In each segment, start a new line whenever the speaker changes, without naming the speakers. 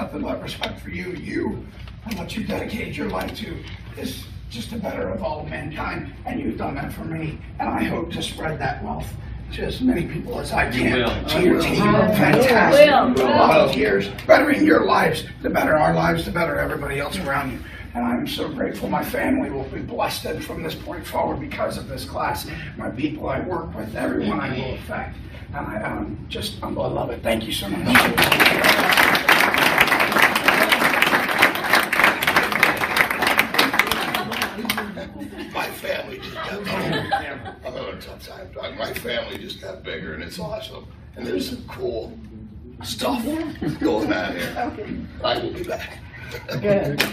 nothing but respect for you. You, and what you dedicated your life to, is just the better of all mankind, and you've done that for me. And I hope to spread that wealth to as many people as I can.
will.
To your team, fantastic.
will.
Volunteers, bettering your lives, the better our lives, the better everybody else around you. And I'm so grateful my family will be blessed and from this point forward because of this class. My people I work with, everyone I will affect. And I um, just, I'm, I love it. Thank you so much.
My family just got bigger. I'm having a tough time talking. My family just got bigger and it's awesome. And there's some cool stuff going on here. I will be back.
Good.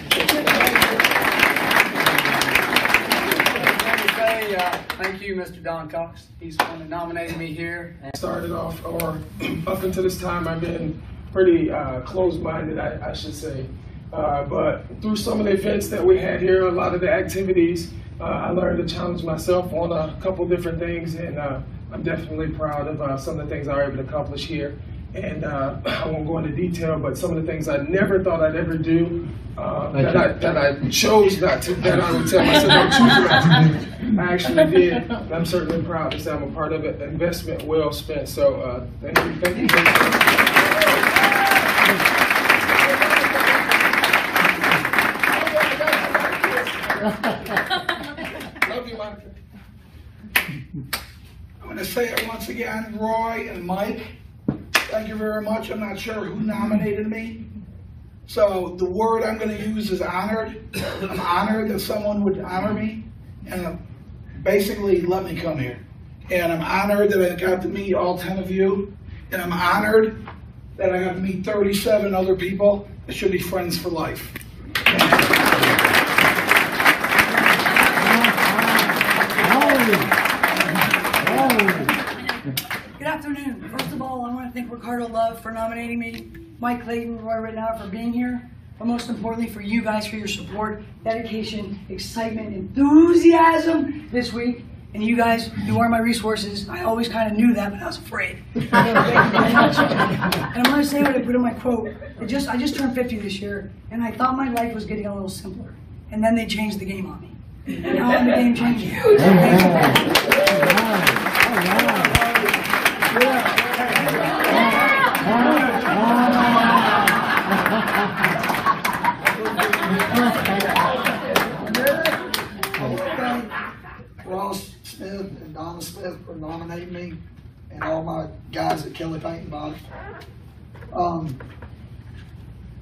Say, uh, thank you, Mr. Don Cox. He's the one that nominated me here. And
started off, or up until this time, I've been pretty uh, closed-minded, I, I should say. Uh, but through some of the events that we had here, a lot of the activities, uh, I learned to challenge myself on a couple different things, and uh, I'm definitely proud of uh, some of the things I were able to accomplish here. And uh, I won't go into detail, but some of the things I never thought I'd ever do, uh, that, I, that I chose not to, that I would tell myself I choose not to do, I actually did. And I'm certainly proud to say I'm a part of an investment well spent. So uh, thank you, thank you. Thank you. Love you, Monica.
I'm going to say it once again, Roy and Mike, thank you very much. I'm not sure who nominated me. So the word I'm going to use is honored. I'm honored that someone would honor me and uh, basically let me come here. And I'm honored that I got to meet all 10 of you. And I'm honored that I got to meet 37 other people that should be friends for life.
Good afternoon. First of all, I want to thank Ricardo Love for nominating me, Mike Clayton, Roy Rittenhour for being here, but most importantly for you guys for your support, dedication, excitement, enthusiasm this week. And you guys, you are my resources. I always kind of knew that, but I was afraid. and I'm going to say what I put in my quote. It just, I just turned 50 this year, and I thought my life was getting a little simpler. And then they changed the game on me. And now I'm a game changer.
thank Ross Smith and Donna Smith for nominating me and all my guys at Kelly Paint and Body. Um,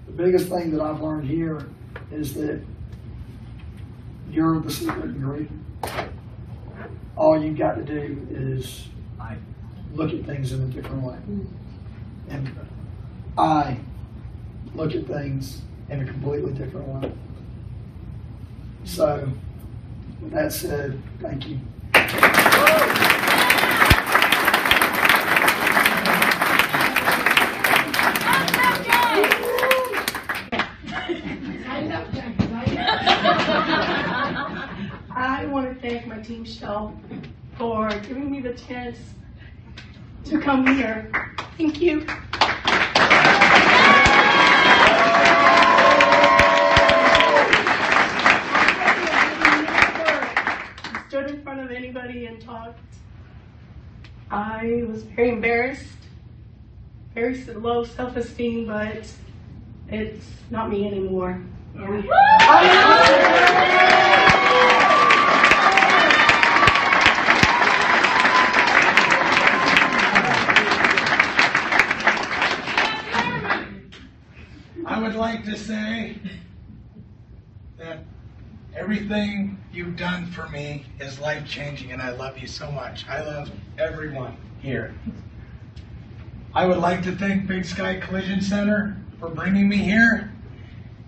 the biggest thing that I've learned here is that you're the secret ingredient. All you've got to do is look at things in a different way. And I look at things in a completely different way. So, that said, thank you.
I want to thank my team Shell for giving me the chance to come here. Thank you. I was very embarrassed, very low self-esteem, but it's not me anymore.
I would like to say everything you've done for me is life changing and I love you so much. I love everyone here. I would like to thank Big Sky Collision Center for bringing me here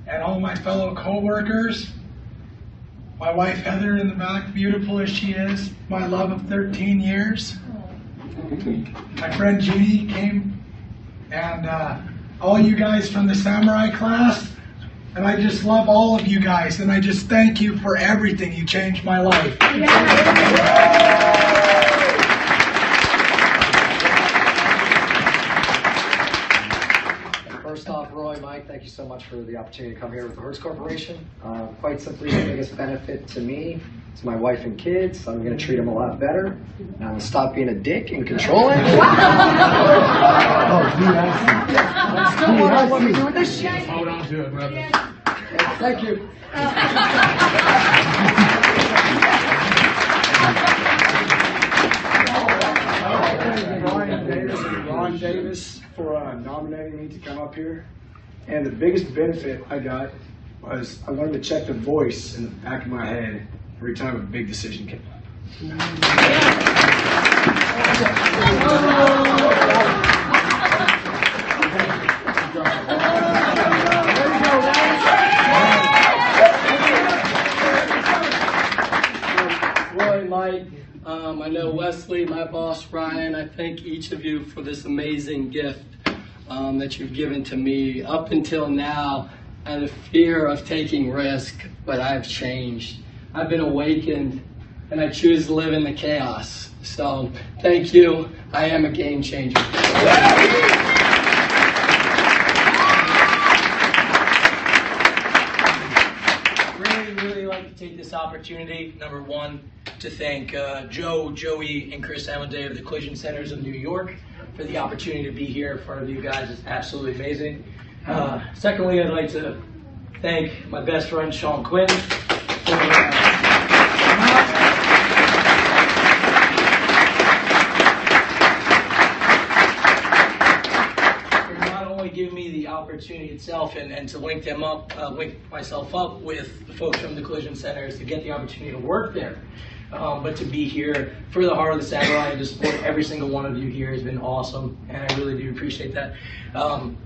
and all my fellow co-workers. My wife Heather in the back, beautiful as she is, my love of 13 years. My friend Judy came and uh, all you guys from the samurai class. And I just love all of you guys, and I just thank you for everything. You changed my life.
First off, Roy,
Mike, thank you so much for the opportunity to come here with the Hertz Corporation. Uh, quite simply, the biggest benefit to me, to my wife and kids, I'm going to treat them a lot better. And I'm going to stop being a dick and controlling.
Still what I want to do with this shit.
Hold on to it, brother.
Thank you.
Ryan Davis and Ron Davis for uh, nominating me to come up here. And the biggest benefit I got was I learned to check the voice in the back of my head every time a big decision came up.
Roy, Mike, um, I know Wesley, my boss Ryan. I thank each of you for this amazing gift um, that you've given to me. Up until now, I had a fear of taking risk, but I've changed. I've been awakened, and I choose to live in the chaos. So, thank you. I am a game changer.
really, really like to take this opportunity, number one, to thank uh, Joe, Joey, and Chris Amadei of the Collision Centers of New York for the opportunity to be here in front of you guys. It's absolutely amazing. Uh, secondly, I'd like to thank my best friend Sean Quinn. For, for not only giving me the opportunity itself and, and to link them up, uh, link myself up with the folks from the collision centers to get the opportunity to work there, um, but to be here for the heart of the satellite and to support every single one of you here has been awesome, and I really do appreciate that. Um,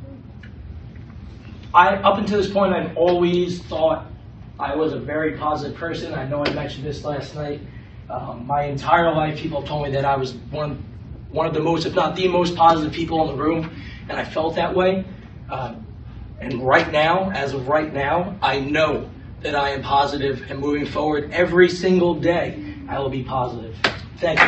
I, up until this point, I've always thought I was a very positive person. I know I mentioned this last night. Um, my entire life, people have told me that I was one, one of the most, if not the most positive people in the room, and I felt that way. Uh, and right now, as of right now, I know that I am positive and moving forward every single day, I will be positive. Thank you.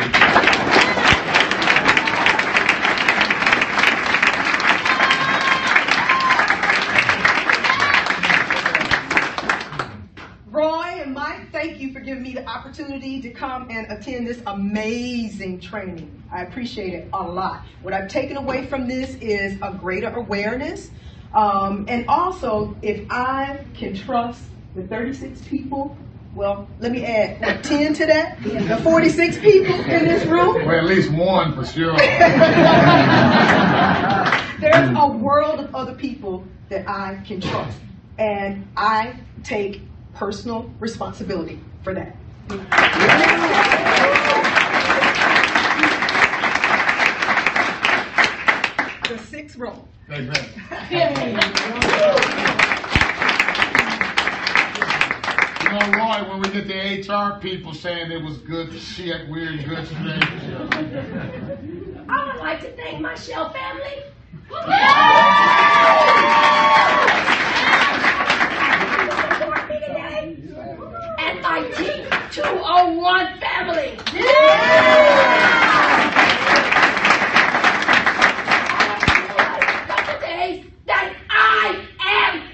Roy and Mike, thank you for giving me the opportunity to come and attend this amazing training. I appreciate it a lot. What I've taken away from this is a greater awareness. Um, and also, if I can trust the 36 people, well, let me add what, 10 to that? The 46 people in this room.
Well, at least one for sure.
There's a world of other people that I can trust. And I take personal responsibility for that. The sixth row.
You know, Roy, when we get the HR people saying it was good shit, we're in good shape.
I would like to thank my Shell family. And my T201 family. Today that I am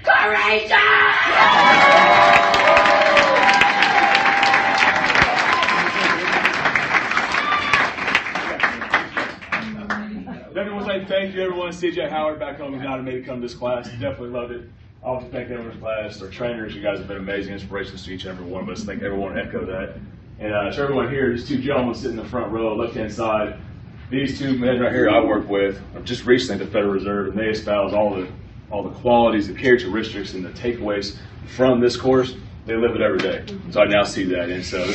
Everyone say thank you, everyone. CJ Howard back home invited me to come to this class. Definitely loved it. I want to thank everyone in class, our trainers. You guys have been amazing inspirations to each and every one of us. Thank everyone echo that. And uh, to everyone here, these two gentlemen sitting in the front row, left hand side. These two men right here I work with just recently at the Federal Reserve, and they espouse all the all the qualities, the characteristics, and the takeaways from this course. They live it every day. So I now see that. And so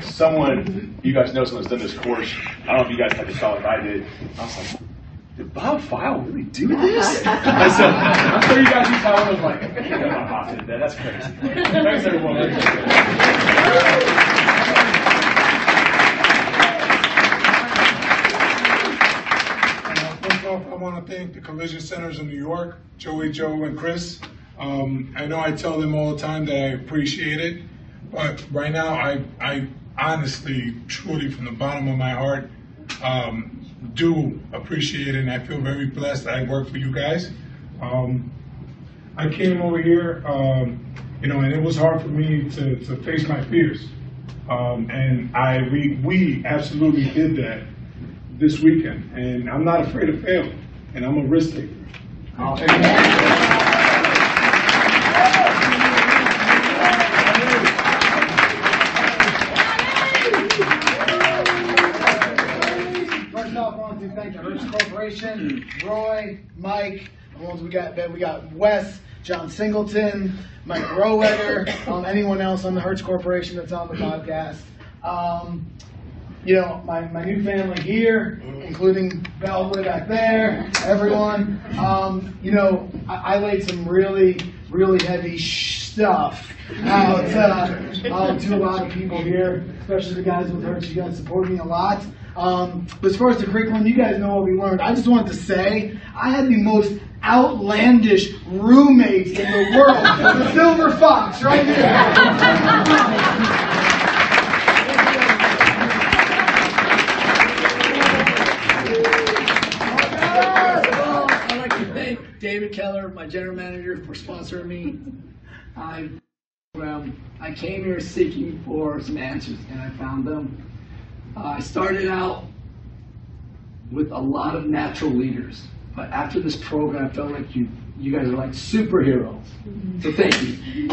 someone, you guys know someone's done this course. I don't know if you guys had the thought like I did. I was like, Bob File really do this? and so I'm sure you guys used how I was like, I that. That's crazy. Thanks everyone.
First off, I want to thank the Collision Centers of New York, Joey, Joe, and Chris. Um, I know I tell them all the time that I appreciate it, but right now, I, I honestly, truly, from the bottom of my heart, um, do appreciate it, and I feel very blessed that I work for you guys. Um, I came over here, um, you know, and it was hard for me to, to face my fears. Um, and I, we, we absolutely did that this weekend. And I'm not afraid of failing, and I'm a risk taker.
Roy, Mike, the ones we got, we got Wes, John Singleton, Mike Rowetter, um, anyone else on the Hertz Corporation that's on the podcast. Um, you know, my, my new family here, including way back there, everyone. Um, you know, I, I laid some really, really heavy stuff out uh, um, to a lot of people here, especially the guys with Hertz. You guys support me a lot. Um, but as far as the curriculum, you guys know what we learned. I just wanted to say, I had the most outlandish roommate in the world, the Silver Fox, right here.
I'd like to thank David Keller, my general manager, for sponsoring me. I, um, I came here seeking for some answers, and I found them. Uh, I started out with a lot of natural leaders, but after this program, I felt like you, you guys are like superheroes. So thank you.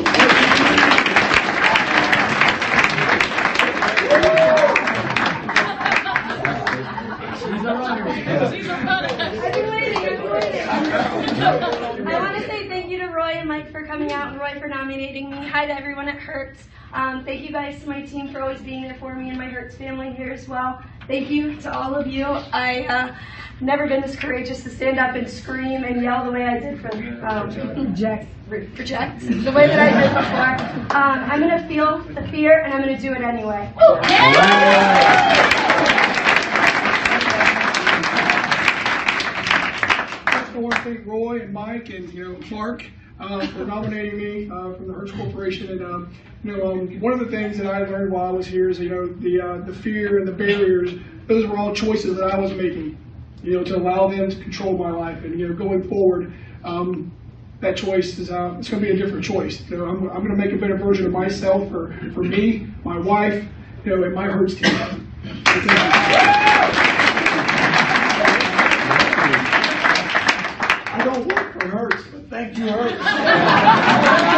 I want to say thank you to Roy and Mike for coming out and Roy for nominating me. Hi to everyone at Hertz. Um, thank you guys to my team for always being there for me and my Hertz family here as well. Thank you to all of you. I uh, never been this courageous to stand up and scream and yell the way I did for um, project, project the way that I did before. Um, I'm gonna feel the fear and I'm gonna do it anyway.
First, I want to thank Roy and Mike and, you know, Clark uh, for nominating me uh, from the Hertz Corporation. And, um, you know, um, one of the things that I learned while I was here is, you know, the, uh, the fear and the barriers, those were all choices that I was making, you know, to allow them to control my life. And, you know, going forward, um, that choice is, uh, it's going to be a different choice. You know, I'm, I'm going to make a better version of myself for, for me, my wife, you know, and my Hertz team. So thank you.
I don't work for Hertz, but thank you, Hertz.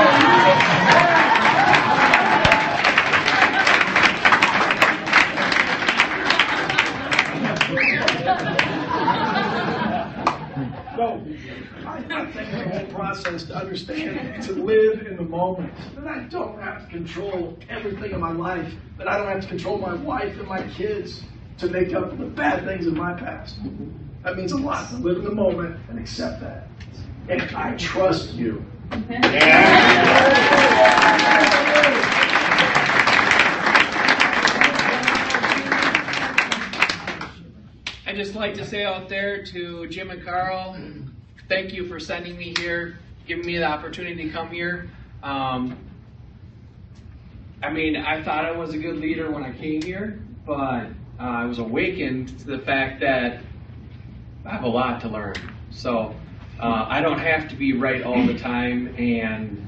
I, think the whole process to understand, to live in the moment, that I don't have to control everything in my life, that I don't have to control my wife and my kids to make up for the bad things in my past. That means a lot to live in the moment and accept that. And I trust you.
I'd just like to say out there to Jim and Carl, thank you for sending me here, giving me the opportunity to come here. Um, I mean, I thought I was a good leader when I came here, but uh, I was awakened to the fact that I have a lot to learn. So uh, I don't have to be right all the time, and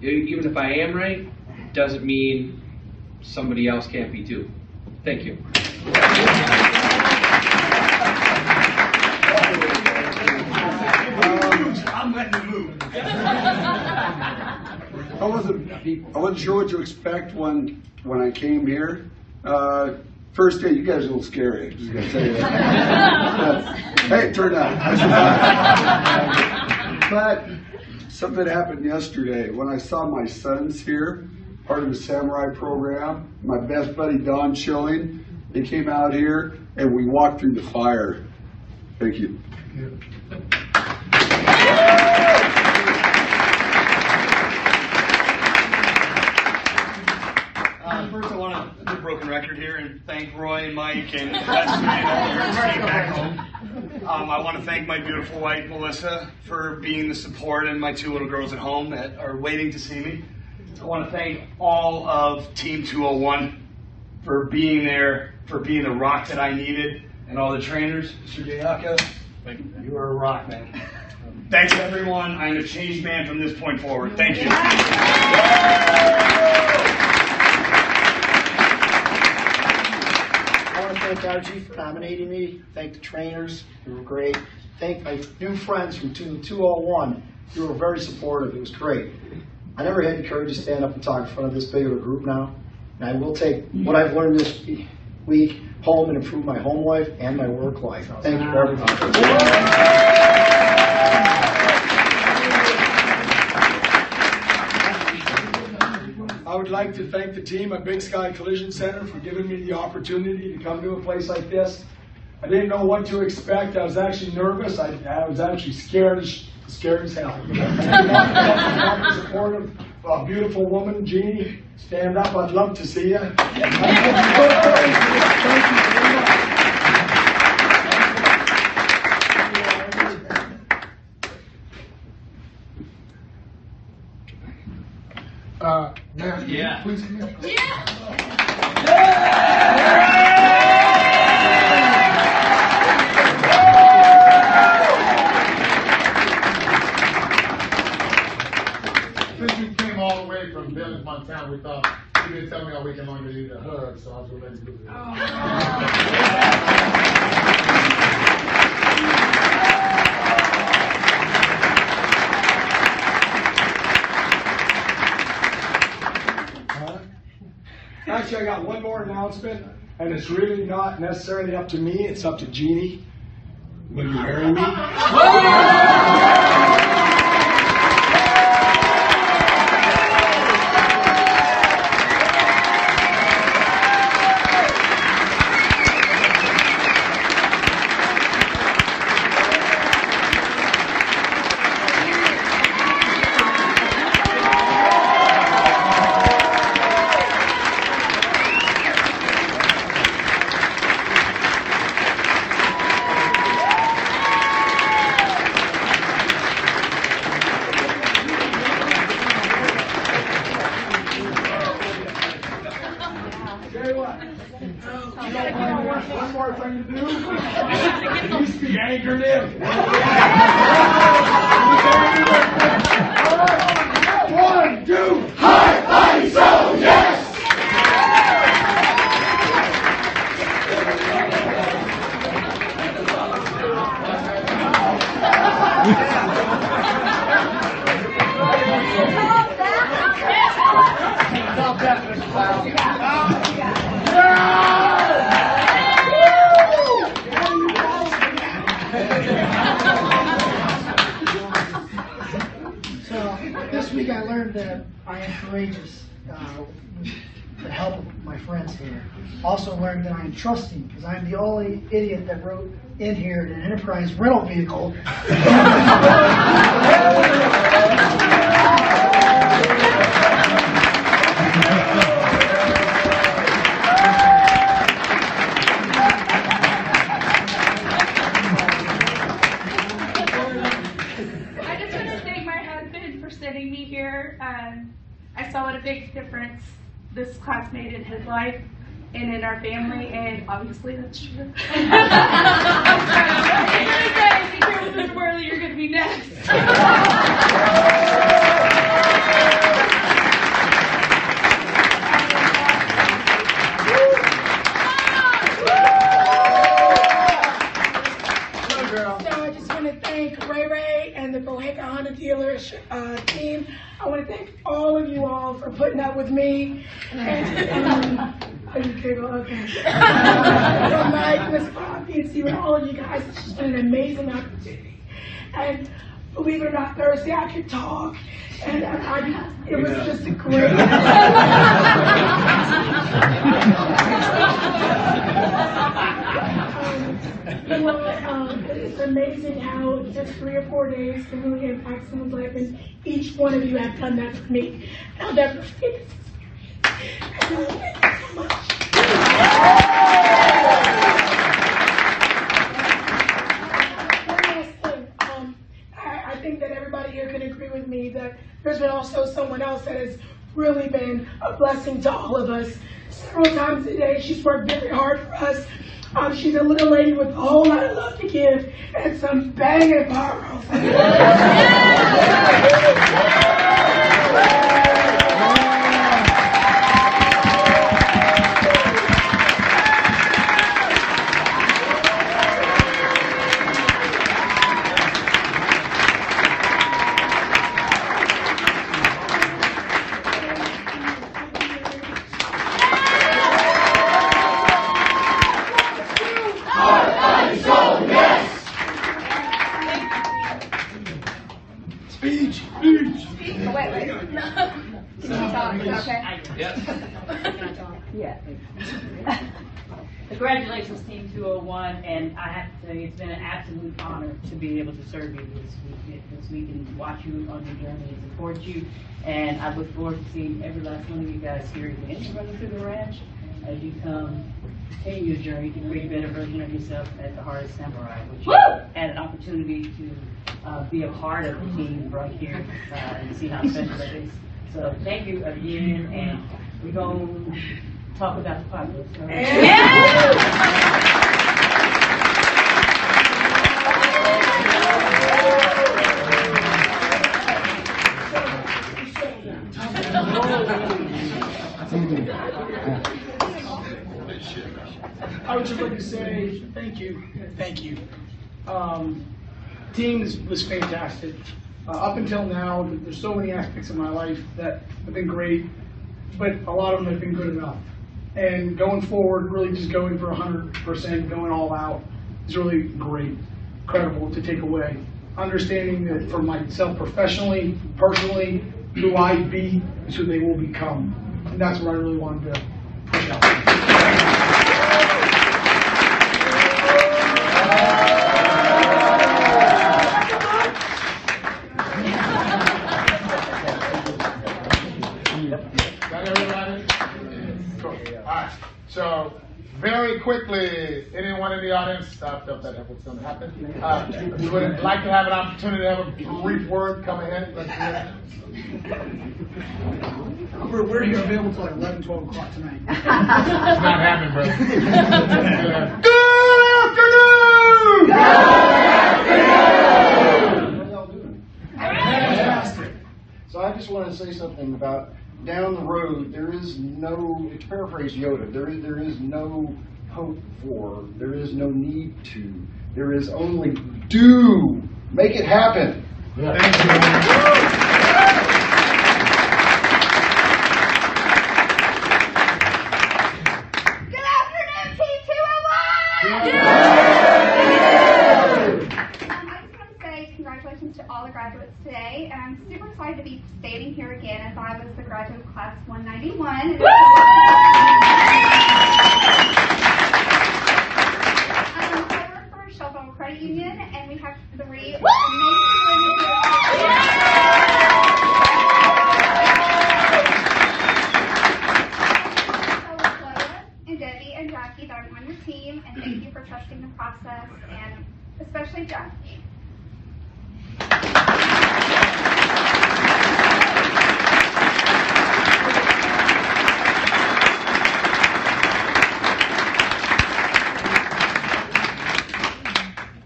even if I am right, doesn't mean somebody else can't be too. Thank you.
I'm letting you move. I wasn't, I wasn't sure what to expect when, when I came here. Uh, first day, you guys are a little scary, I'm just gonna tell you that. But, Hey, it turned out. But something happened yesterday, when I saw my sons here, part of the samurai program, my best buddy Don Chilling, they came out here and we walked through the fire. Thank you.
Uh, first, I want to do a broken record here and thank Roy and Mike and Leslie and all the team back home. Um, I want to thank my beautiful wife, Melissa, for being the support and my two little girls at home that are waiting to see me. I want to thank all of Team 201 for being there, for being the rock that I needed, and all the trainers, Mr. Jayaka, Thank you. You are a rock, man. Thanks, everyone. I'm a changed man from this point forward. Thank you.
I want to thank RG for nominating me. Thank the trainers, you were great. Thank my new friends from 2 201, you were very supportive, it was great. I never had the courage to stand up and talk in front of this big of a group now. And I will take what I've learned this week home and improve my home life and my work life. Thank you for everything. Would like to thank the team at Big Sky Collision Center for giving me the opportunity to come to a place like this. I didn't know what to expect. I was actually nervous. I, I was actually scared as, scared as hell. supportive, a uh, beautiful woman, Jeannie. Stand up. I'd love to see you.
Uh, Mayor,
Yeah.
Please
it's really not necessarily up to me, it's up to Jeannie. Will you marry me? Tell you got one more, one more thing to do. At least be anchored in. One, two, high, high, so, yes!
So this week I learned that I am courageous uh, with the help of my friends here. Also learned that I am trusting because I'm the only idiot that wrote in here an enterprise rental vehicle.
I just want to thank my husband for sending me here. Um, I saw what a big difference this class made in his life and in our family, and obviously that's true. I'm gonna say, if you're with this world, you're gonna be next.
So I just want to thank Ray Ray and the Boheca Honda dealers uh, team. I want to thank all of you all for putting up with me. And, um, are you giggle? Okay. Uh, Mike, Miss Poppy, and Stephen, all of you guys. It's just been an amazing opportunity. And believe it or not, Thursday I could talk. And I, I, it was just a great. Um, well, um, it's amazing how just three or four days can really impact someone's life, and each one of you have done that for me. I'll never forget thank you so much. I think that everybody here can agree with me that there's been also someone else that has really been a blessing to all of us. Several times a day, she's worked very hard for us. Um, she's a little lady with a whole lot of love to give and some banging morals.
this week and watch you on your journey and support you. And I look forward to seeing every last one of you guys here again running through the ranch as you come continue your journey to create a better version of yourself at the Heart of Samurai, which you had an opportunity to uh, be a part of the team right here uh, and see how special it is. So thank you again, and we're going to talk about the podcast. all right?
I would just like to say thank you, thank you. Um, team was fantastic. Uh, up until now, there's so many aspects of my life that have been great, but a lot of them have been good enough. And going forward, really just going for 100%, going all out is really great, incredible to take away. Understanding that for myself professionally, personally, who I be is who they will become. And that's what I really wanted to
quickly, anyone in the audience, I felt that that was going to happen. Uh, you would like to have an opportunity to have a brief word come ahead. Let's hear it.
We're, we're here available till like 11, 12 o'clock tonight.
It's not happening, brother.
Fantastic. So I just want to say something about down the road, there is no, to paraphrase Yoda, there is, there is no hope for, there is no need to, there is only do. Make it happen.
Good afternoon, Team um, 201! I just want to say congratulations to all the graduates today, and I'm super excited to be standing here again as I was the graduate of class 191. And um, I work for Shelbyville Credit Union, and we have three amazing women and Debbie and Jackie that are on your team, and thank you for trusting the process, and especially Jackie.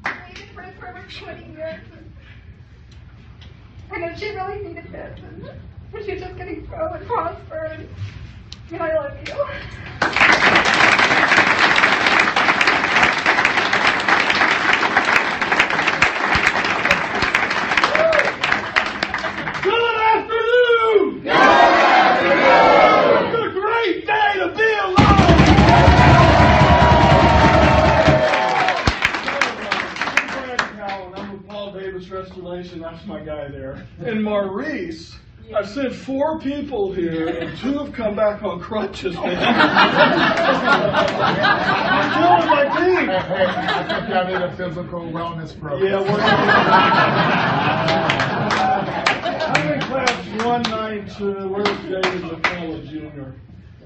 We've been friends for over 20 years. I know she really needed this, and she's just going to grow and prosper, and, and I love you.
Good afternoon! Good afternoon! It's a great day to be alive! I'm with Paul Davis Restoration, that's my guy there. And Maurice, I've sent four people here, and two have come back on crutches, man. I'm killing my team.
I think y'all need a physical wellness program.
Yeah, I'm in class 192. Where's David McCullough Jr.?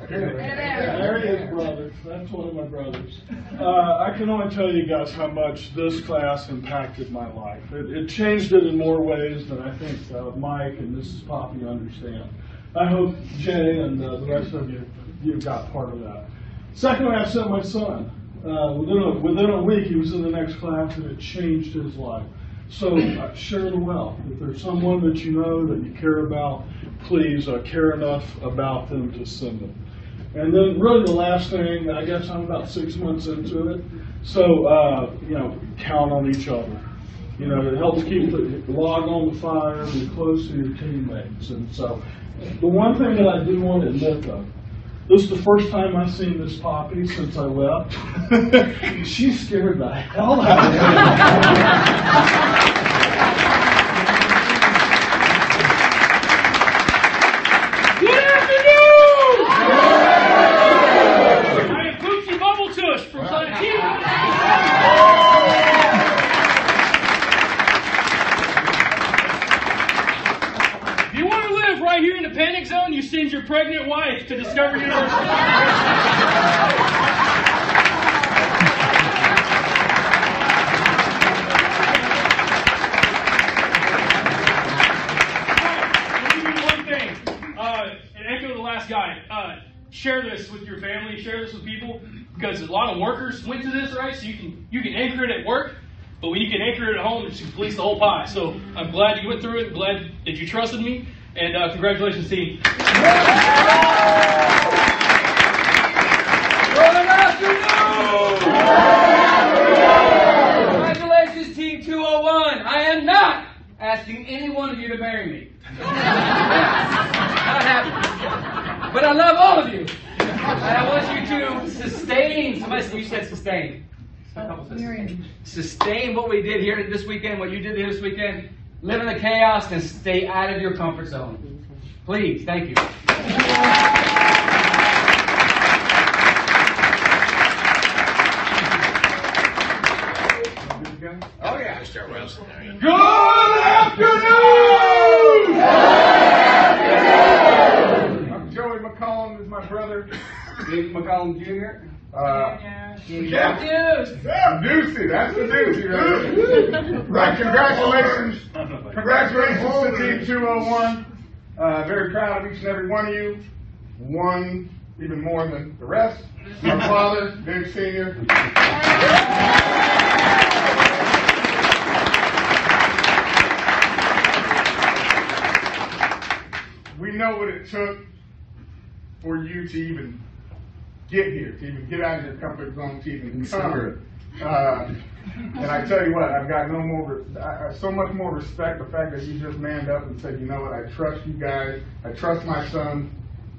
There he is, brothers. That's one of my brothers. Uh, I can only tell you guys how much this class impacted my life. It, it changed it in more ways than I think uh, Mike and Mrs. Poppy understand. I hope Jay and uh, the rest of you, you got part of that. Secondly, I sent my son. Uh, within a, within a week, he was in the next class and it changed his life. So uh, share the wealth. If there's someone that you know that you care about, please uh, care enough about them to send them. And then really the last thing, I guess I'm about six months into it. So, uh, you know, count on each other. You know, it helps keep the log on the fire, be close to your teammates. And so the one thing that I do want to admit though, this is the first time I've seen this poppy since I left. she scared the hell out of me.
Good afternoon! I am Poochie Bubble Tush from Planet If you want to live right here in the panic zone, you send your pregnant wife to Discovery University. Let me do one thing. Uh, and echo the last guy. Uh, share this with your family. Share this with people because a lot of workers went to this, right? So you can you can anchor it at work, but when you can anchor it at home, it completes the whole pie. So I'm glad you went through it. Glad that you trusted me, and uh, congratulations, team.
Congratulations, Team 201. I am not asking any one of you to marry me. not happening. But I love all of you. And I want you to sustain. Somebody you said sustain. Sustain what we did here this weekend, what you did here this weekend. Live in the chaos and stay out of your comfort zone. Please, thank you.
Oh, yeah.
Good
afternoon! I'm Joey McCollum, this is my brother, Dave McCollum Jr. Uh, yeah. Yeah, Deucey, that's the Deucey right. Right, congratulations. Congratulations to Team 201. Uh, very proud of each and every one of you. One even more than the rest. My father, Dave Sr. we know what it took for you to even get here, to even get out of your comfort zone, to even come. Uh, and I tell you what, I've got no more, I, I so much more respect the fact that you just manned up and said, you know what, I trust you guys, I trust my son,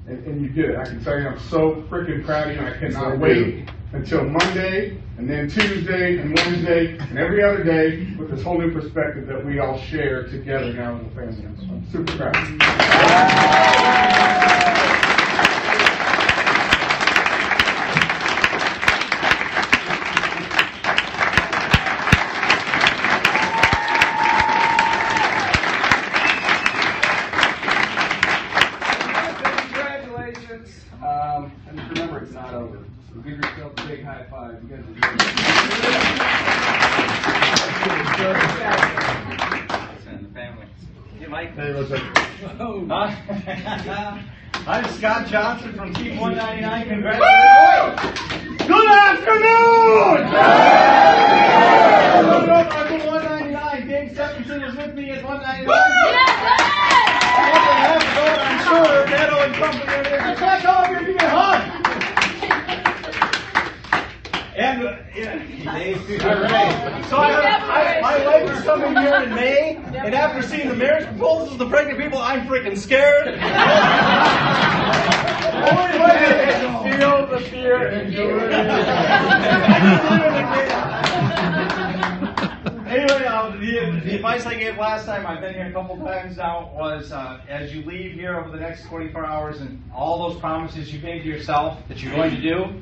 and, and you did it. I can tell you, I'm so freaking proud of you, and I cannot wait until Monday, and then Tuesday, and Wednesday, and every other day with this whole new perspective that we all share together now as a family. So I'm super proud.
Congratulations. Um, and remember, it's not over. So give yourself a big high five. You guys are doing
Hey, Mike.
Hey, what's up?
Hi. I'm Scott Johnson from Team 199. Congratulations. Good afternoon! Load up Article 199. Dave Stephenson was with me at 199. A month and a half ago, I'm sure Neto and company are there. Check out here, give me a hug. And, uh, yeah, Dave, all right. So I, I, my coming here in May, and after seeing the marriage proposals of the pregnant people, I'm freaking scared. Feel the fear and do it. Anyway, um, the, the advice I gave last time, I've been here a couple times now, was uh, as you leave here over the next 24 hours and all those promises you made to yourself that you're going to do,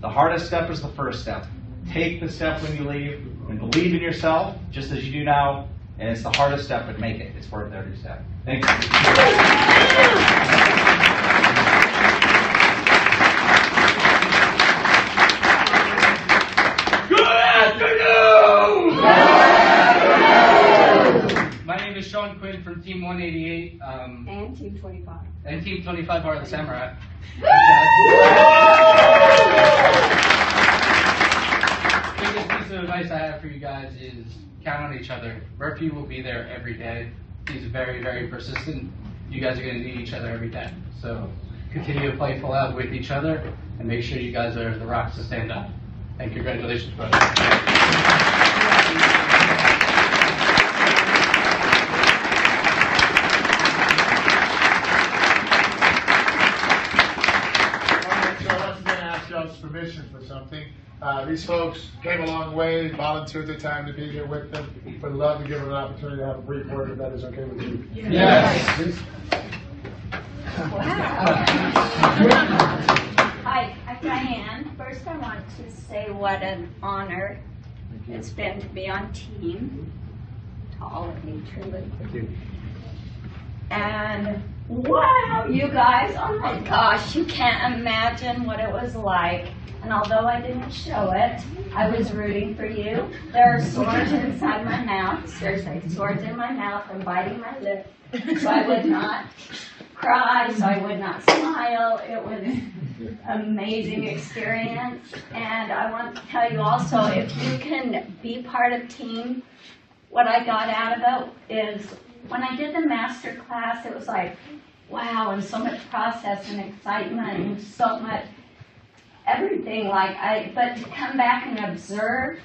the hardest step is the first step. Take the step when you leave and believe in yourself, just as you do now, and it's the hardest step, but make it. It's worth every step. Thank you.
Good afternoon!
My name is Sean Quinn from Team 188. Um,
And Team 25.
and Team 25 are the Samurai.
of advice I have for you guys is count on each other. Murphy will be there every day. He's very, very persistent. You guys are going to need each other every day. So continue to play full out with each other and make sure you guys are the rocks to stand up. And congratulations, brother.
Permission for something. Uh, these folks came a long way, volunteered their time to be here with them. Would love to give them an opportunity to have a brief word, if that is okay with you.
Yes.
Please.
Hi, I'm Diane. First, I want to say what an honor it's been to be on team, to all of you, truly.
Thank you.
And wow, you guys, oh my gosh, you can't imagine what it was like. And although I didn't show it, I was rooting for you. There are swords inside my mouth, seriously, swords in my mouth and biting my lip. So I would not cry, so I would not smile. It was amazing experience. And I want to tell you also, if you can be part of team, what I got out of it is when I did the master class, it was like, wow, and so much process and excitement and so much everything. Like I, but to come back and observe,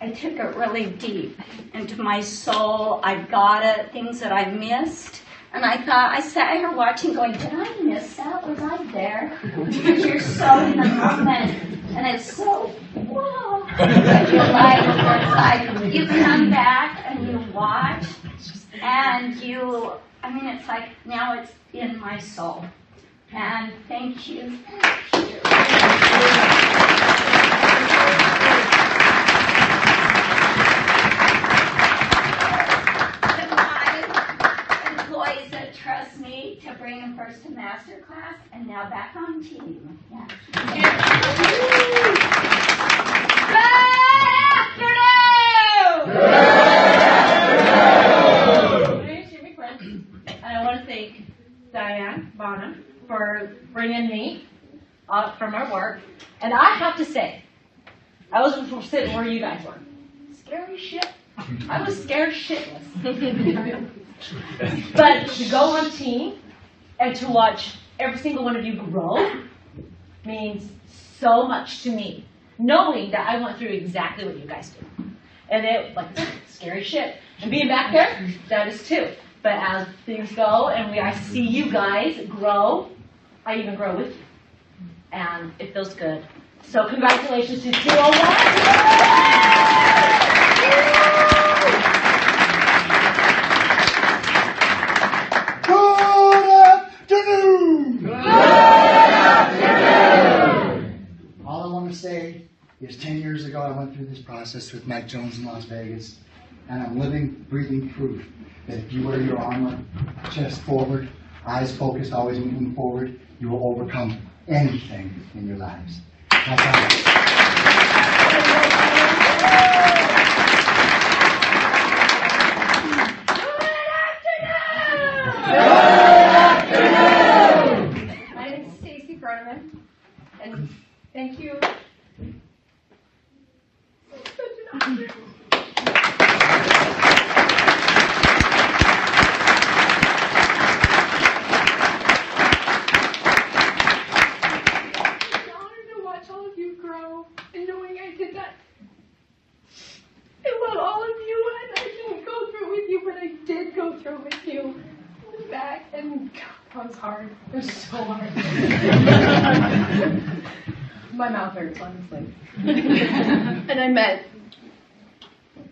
I took it really deep into my soul. I got it, things that I missed. And I thought, I sat here watching, going, did I miss that? Was I there? Because you're so in the moment. And it's so, whoa. You're like, it's like, you come back and you watch, and you, I mean, it's like, now it's in my soul. And thank you. To my employees that trust me to bring them first to master class and now back on team. Yeah.
And I want to thank Diane Bonham for bringing me up from our work. And I have to say, I was sitting where you guys were. Scary shit. I was scared shitless. but to go on team and to watch every single one of you grow means so much to me. Knowing that I went through exactly what you guys did. And it, like, scary shit. And being back there, that is too. But as things go and we, I see you guys grow, I even grow with you. And it feels good. So congratulations to 201.
Good afternoon. All I want to say is 10 years ago I went through this process with Mike Jones in Las Vegas, and I'm living, breathing proof that if you wear your armor, chest forward, eyes focused, always moving forward, you will overcome anything in your lives. That's all.
My name is Stacy Berneman, and thank you. It's an honor to watch all of you grow, and knowing I did that. I love all of you, and I didn't go through with you, but I did go through with you. Back and God, that was hard. It was so hard. My mouth hurts, honestly. and I met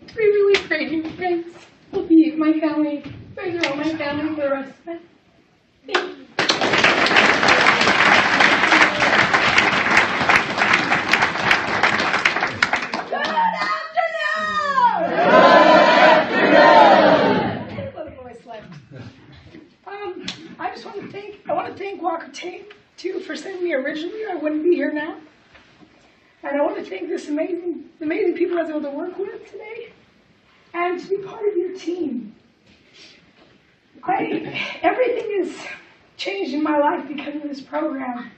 three really great new friends. Will be my family. You guys are all my family for the rest of it. Thank you.
Little voice left. Um, I just want to thank, I want to thank Walker Tate too for sending me originally. I wouldn't be here now. And I want to thank this amazing, amazing people I was able to work with today and to be part of your team. I, everything has changed in my life because of this program.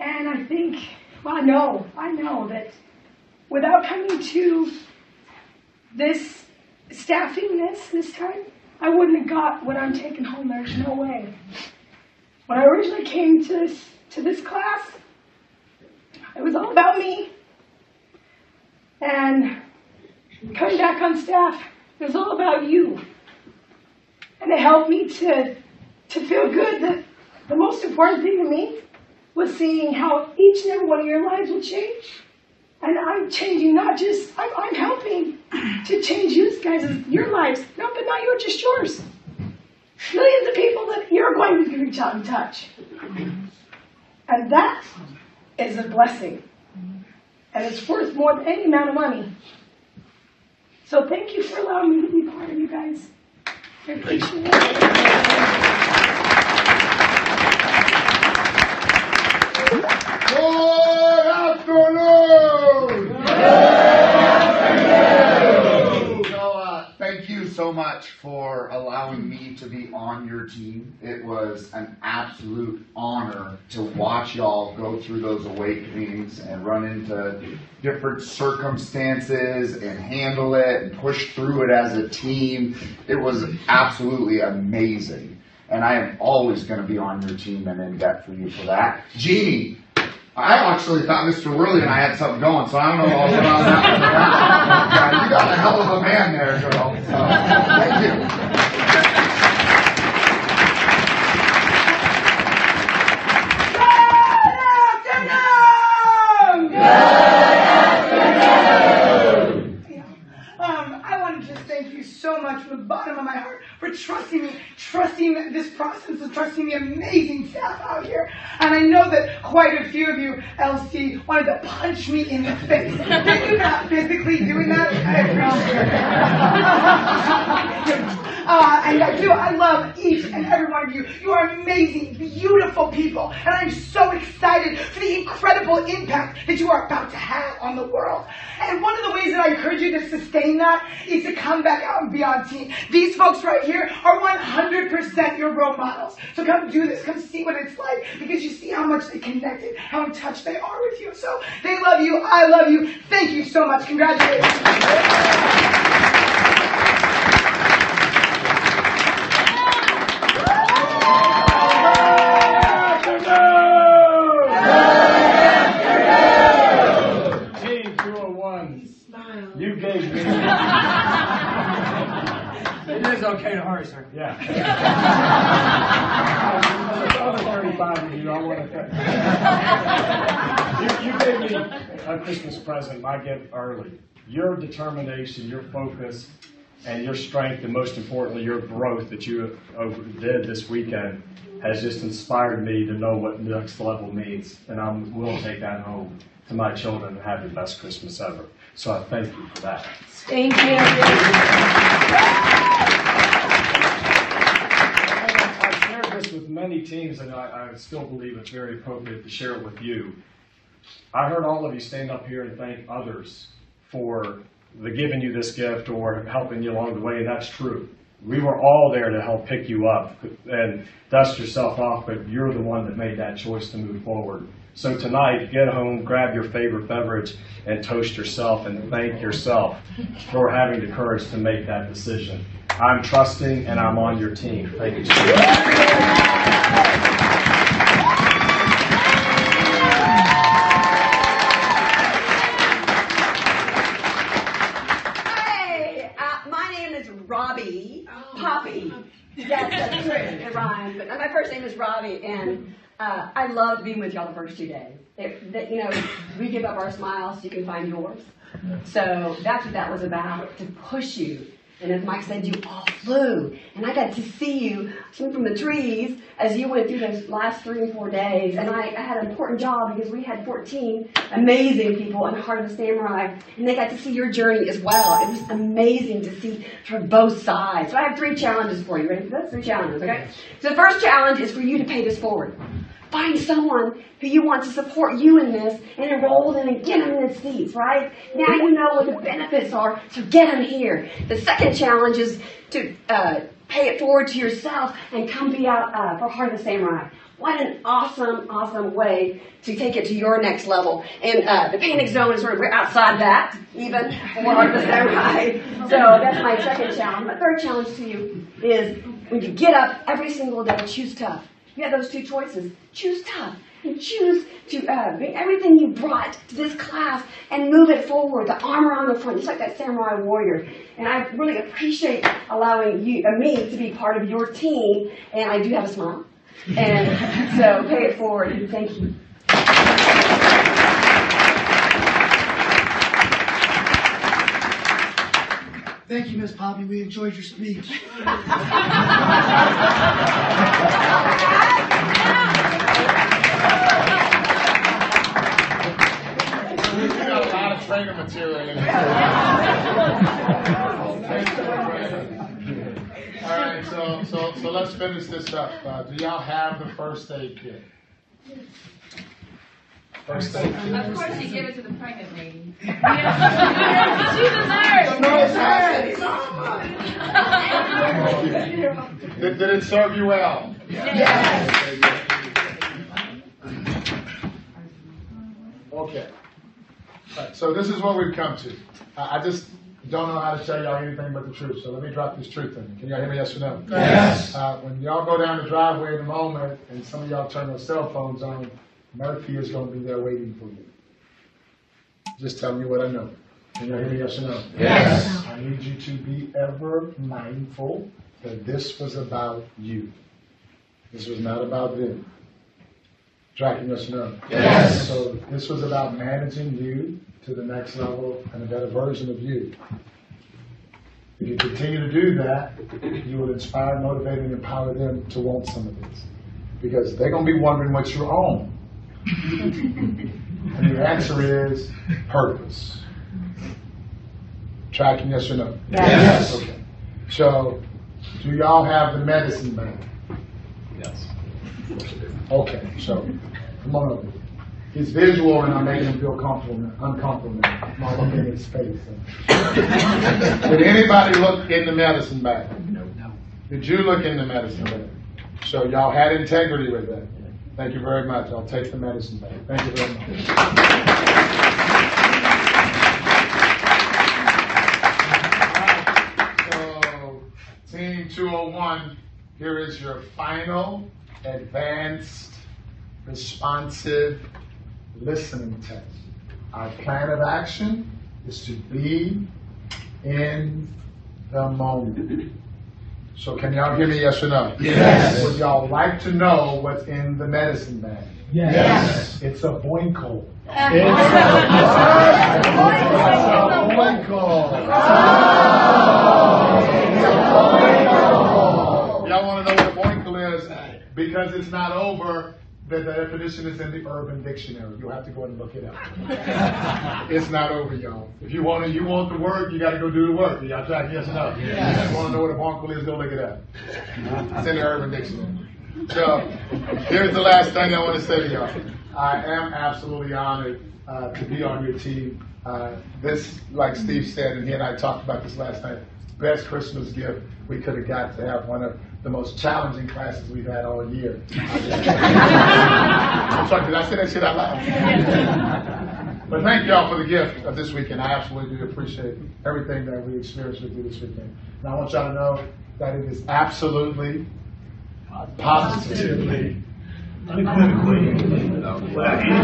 And I think, well, I know, I know that without coming to this staffing this this time, I wouldn't have got what I'm taking home. There's no way. When I originally came to this to this class, it was all about me. And coming back on staff, it was all about you. And it helped me to to feel good that the most important thing to me was seeing how each and every one of your lives would change. And I'm changing not just, I'm, I'm helping to change you guys' your lives. No, but not yours, just yours. Millions of people that you're going to reach out and touch. And that is a blessing. And it's worth more than any amount of money. So thank you for allowing me to be part of you guys. I appreciate
Good afternoon!
So, uh, thank you so much for allowing me to be on your team. It was an absolute honor to watch y'all go through those awakenings and run into different circumstances and handle it and push through it as a team. It was absolutely amazing. And I am always going to be on your team and in debt for you for that. Jeannie, I actually thought Mr. Worley and I had something going, so I don't know about that. yeah, you got a hell of a man there, girl. So, thank you.
Um, I want to just thank you so much from the bottom of my heart for trusting me, trusting this process, and trusting the amazing staff out here. And I know that quite a few of you, LC, wanted to punch me in the face. Did you not physically doing that? I it. Uh, and I do. I love each and every one of you. You are amazing, beautiful people. And I'm so excited for the incredible impact that you are about to have on the world. And one of the ways that I encourage you to sustain that is to come back out and be on team. These folks right here are 100% your role models. So come do this. Come see what it's like because you see how much they connected, how in touch they are with you. So they love you. I love you. Thank you so much. Congratulations.
You gave me.
It is okay to hurry, sir.
Yeah. There's other 35 of you, I want to you. You gave me a Christmas present, my gift early. Your determination, your focus, and your strength, and most importantly, your growth that you over- did this weekend has just inspired me to know what next level means. And I will take that home to my children and have the best Christmas ever. So I thank you for that.
Thank you.
I've shared this with many teams, and I, I still believe it's very appropriate to share it with you. I heard all of you stand up here and thank others for the giving you this gift or helping you along the way, and that's true. We were all there to help pick you up and dust yourself off, but you're the one that made that choice to move forward. So tonight, get home, grab your favorite beverage, and toast yourself and thank yourself for having the courage to make that decision. I'm trusting and I'm on your team. Thank you. so much.
Hey, uh, my name is Robbie Poppy. Yes, that's true. It rhymes. But my first name is Robbie, and uh, I loved being with y'all the first two days. That, you know, we give up our smiles so you can find yours. So that's what that was about, to push you. And as Mike said, you all flew. And I got to see you from the trees as you went through those last three and four days. And I, I had an important job because we had 14 amazing people in Heart of the Samurai. And they got to see your journey as well. It was amazing to see from both sides. So I have three challenges for you. Ready for? Three challenges, okay? So the first challenge is for you to pay this forward. Find someone who you want to support you in this and enroll them and get them in the seats, right? Now you know what the benefits are, so get them here. The second challenge is to uh, pay it forward to yourself and come be out uh, for Heart of the Samurai. What an awesome, awesome way to take it to your next level. And uh, the panic zone is of we're outside that, even for Heart of the Samurai. So that's my second challenge. My third challenge to you is when you get up every single day, choose tough. You have those two choices. Choose tough and choose to uh, bring everything you brought to this class and move it forward, the armor on the front, just like that samurai warrior. And I really appreciate allowing you, uh, me to be part of your team, and I do have a smile. And so pay it forward, and thank you.
Thank you, Miss Poppy. We enjoyed your speech.
We got a lot of training material in here. All right, so, so, so let's finish this up. Uh, do y'all have the first aid kit? First aid kit.
Of course, you give it to the pregnant lady. She's a nurse.
Did, did it serve you well? Yes. Okay. Right, so this is what we've come to. I, I just don't know how to tell y'all anything but the truth. So let me drop this truth in. Can y'all hear me? Yes or no?
Yes.
Uh, when y'all go down the driveway in a moment, and some of y'all turn their cell phones on, Murphy is going to be there waiting for you. Just tell me what I know. Can y'all hear me? Yes or no?
Yes.
I need you to be ever mindful that this was about you. This was not about them. Tracking yes or no?
Yes.
So this was about managing you to the next level and a better version of you. If you continue to do that, you will inspire, motivate, and empower them to want some of this. Because they're going to be wondering what you're on. and the answer is purpose. Tracking yes or no?
Yes.
Okay. So, do y'all have the medicine bag?
Yes.
Okay, so come on over. He's visual and I'm making him feel comfortable, uncomfortable now. Looking in his face. Did anybody look in the medicine bag? No. Did you look in the medicine bag? So y'all had integrity with that. Thank you very much. I'll take the medicine bag. Thank you very much. So, Team 201, here is your final advanced responsive listening test. Our plan of action is to be in the moment. So can y'all hear me yes or no?
Yes.
Would y'all like to know what's in the medicine bag?
Yes.
It's a boinko.
It's
It's a boinko. Y'all want to know what a boinkle is? Because it's not over, the definition is in the Urban Dictionary. You'll have to go and look it up. it's not over, y'all. If you want to, you want the work, you got to go do the work. Y'all track yes or no?
Yes.
If you want to know what a boinkle is, go look it up. It's in the Urban Dictionary. So, here's the last thing I want to say to y'all. I am absolutely honored uh, to be on your team. Uh, this, like Steve said, and he and I talked about this last night, best Christmas gift we could have got to have one of the most challenging classes we've had all year. I'm sorry, did I say that shit out loud? but thank y'all for the gift of this weekend. I absolutely do appreciate everything that we experienced with you this weekend. And I want y'all to know that it is absolutely, positively, unequivocally, without any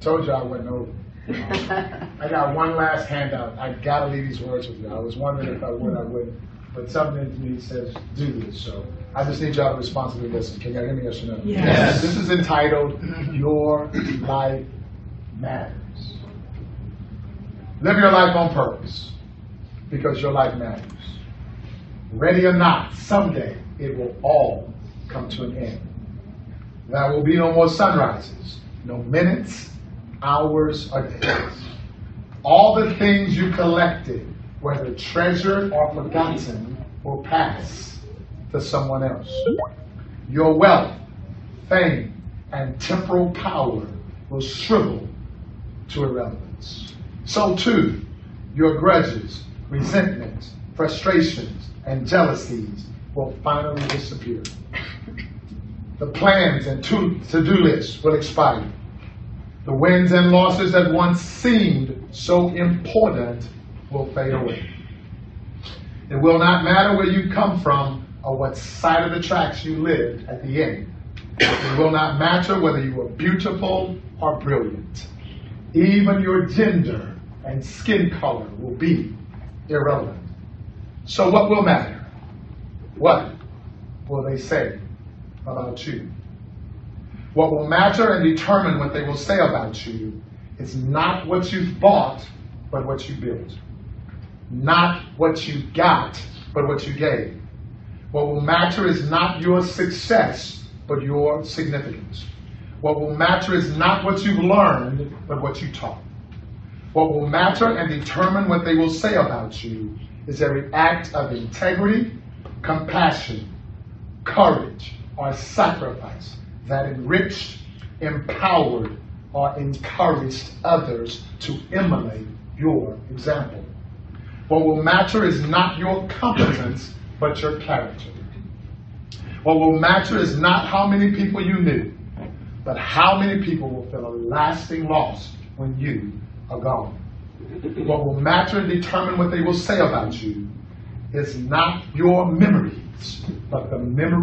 Told y'all I wasn't over. I got one last handout. I gotta leave these words with you. I was wondering if I would, I wouldn't. But something in me says, do this. So I just need y'all to responsibly listen. Can y'all hear me yes or no?
Yes.
This is entitled, Your Life Matters. Live your life on purpose because your life matters. Ready or not, someday it will all come to an end. There will be no more sunrises, no minutes, hours, a day. All the things you collected, whether treasured or forgotten, will pass to someone else. Your wealth, fame, and temporal power will shrivel to irrelevance. So too, your grudges, resentments, frustrations, and jealousies will finally disappear. The plans and to- to-do lists will expire. The wins and losses that once seemed so important will fade away. It will not matter where you come from or what side of the tracks you lived at the end. It will not matter whether you were beautiful or brilliant. Even your gender and skin color will be irrelevant. So, what will matter? What will they say about you? What will matter and determine what they will say about you is not what you've bought, but what you built. Not what you got, but what you gave. What will matter is not your success, but your significance. What will matter is not what you've learned, but what you taught. What will matter and determine what they will say about you is every act of integrity, compassion, courage, or sacrifice that enriched, empowered, or encouraged others to emulate your example. What will matter is not your competence, but your character. What will matter is not how many people you knew, but how many people will feel a lasting loss when you are gone. What will matter and determine what they will say about you is not your memories, but the memory